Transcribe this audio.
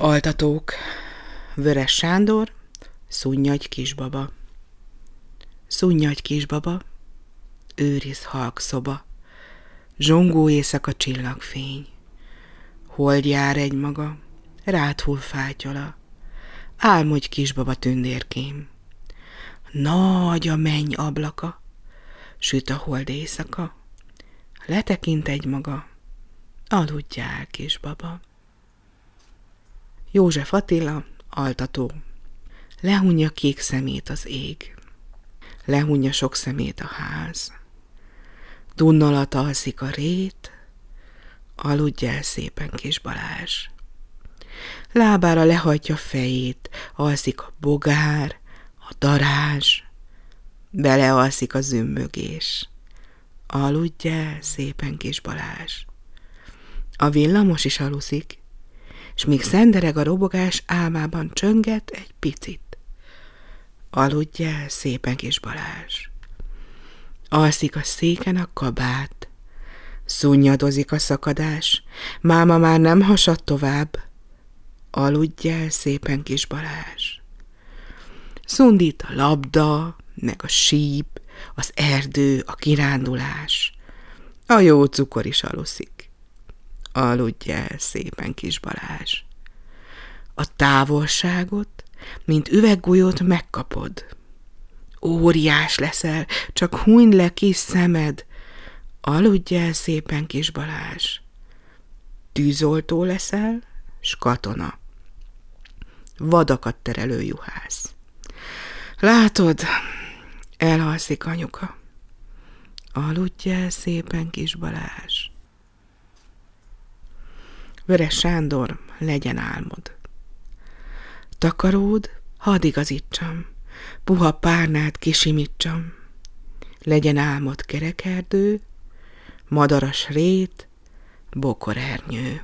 Altatók, Vörös Sándor, Szunyagy kisbaba. Szunyagy kisbaba, őriz halk szoba, zsongó éjszaka csillagfény. Hold jár egy maga, rád hull fátyola, álmodj kisbaba tündérkém. Nagy a menny ablaka, süt a hold éjszaka, letekint egy maga, aludjál kisbaba. József Attila, altató. Lehunja kék szemét az ég. Lehunja sok szemét a ház. Dunnalat alszik a rét, aludj el szépen, kis Balázs. Lábára lehajtja fejét, alszik a bogár, a darázs, belealszik a zümmögés. Aludj el szépen, kis Balázs. A villamos is aluszik, s míg szendereg a robogás, álmában csönget egy picit. Aludj el, szépen kis Balázs. Alszik a széken a kabát, szunnyadozik a szakadás, máma már nem hasad tovább. Aludj el, szépen kis Balázs. Szundít a labda, meg a síp, az erdő, a kirándulás. A jó cukor is aluszik. Aludj el szépen, kis Balázs. A távolságot, mint üveggolyót megkapod. Óriás leszel, csak huny le kis szemed. Aludj el szépen, kis Balázs. Tűzoltó leszel, s katona. Vadakat terelő juhász. Látod, elhalszik anyuka. Aludj el szépen, kis Balázs. Vöres Sándor, legyen álmod. Takaród, hadd igazítsam, puha párnát kisimítsam. Legyen álmod kerekerdő, madaras rét, bokorernyő.